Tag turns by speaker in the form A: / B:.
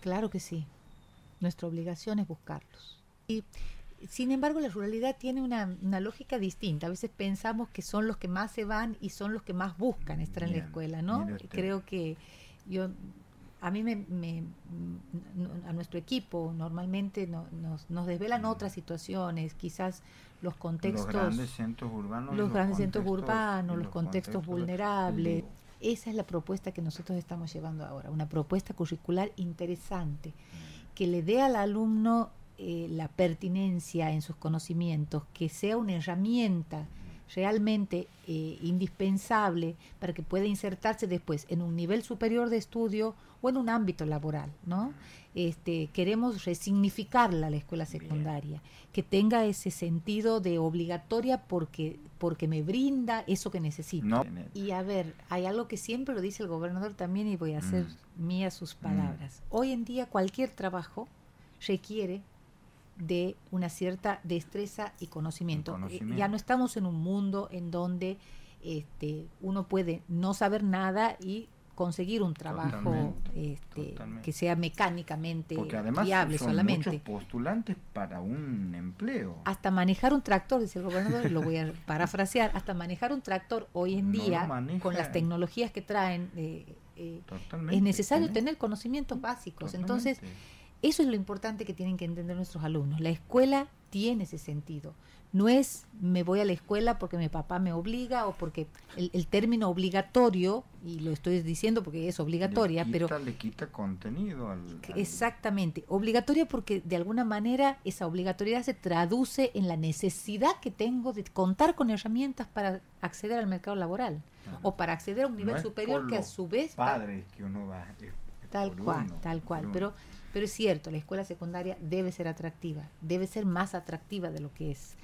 A: Claro que sí. Nuestra obligación es buscarlos. Y sin embargo, la ruralidad tiene una, lógica distinta. A veces pensamos que son los que más se van y son los que más buscan estar en la escuela, ¿no? Creo que yo a mí me, a nuestro equipo normalmente nos, nos desvelan otras situaciones, quizás los contextos,
B: los grandes centros urbanos,
A: los, grandes centros urbanos, los, contextos, vulnerables. Esa es la propuesta que nosotros estamos llevando ahora, una propuesta curricular interesante mm. que le dé al alumno eh, la pertinencia en sus conocimientos, que sea una herramienta realmente eh, indispensable para que pueda insertarse después en un nivel superior de estudio o en un ámbito laboral, ¿no? Este, queremos resignificarla la escuela secundaria, que tenga ese sentido de obligatoria porque, porque me brinda eso que necesito. Y a ver, hay algo que siempre lo dice el gobernador también y voy a hacer mm. mías sus palabras. Mm. Hoy en día cualquier trabajo requiere de una cierta destreza y conocimiento. Eh, ya no estamos en un mundo en donde este, uno puede no saber nada y conseguir un trabajo este, que sea mecánicamente
B: Porque además
A: viable
B: son
A: solamente.
B: Muchos postulantes para un empleo.
A: Hasta manejar un tractor, dice el gobernador, lo voy a parafrasear, hasta manejar un tractor hoy en día, con las tecnologías que traen, eh, eh, es necesario tener conocimientos básicos. Entonces, eso es lo importante que tienen que entender nuestros alumnos. La escuela tiene ese sentido. No es me voy a la escuela porque mi papá me obliga o porque el, término obligatorio, y lo estoy diciendo porque es obligatoria,
B: le
A: pero...
B: Le quita contenido al,
A: Exactamente, obligatoria porque de alguna manera esa obligatoriedad se traduce en la necesidad que tengo de contar con herramientas para acceder al mercado laboral o para acceder a un nivel superior que a su vez...
B: Padres que uno va...
A: Tal cual, tal cual, pero pero es cierto, la escuela secundaria debe ser atractiva, debe ser más atractiva de lo que es.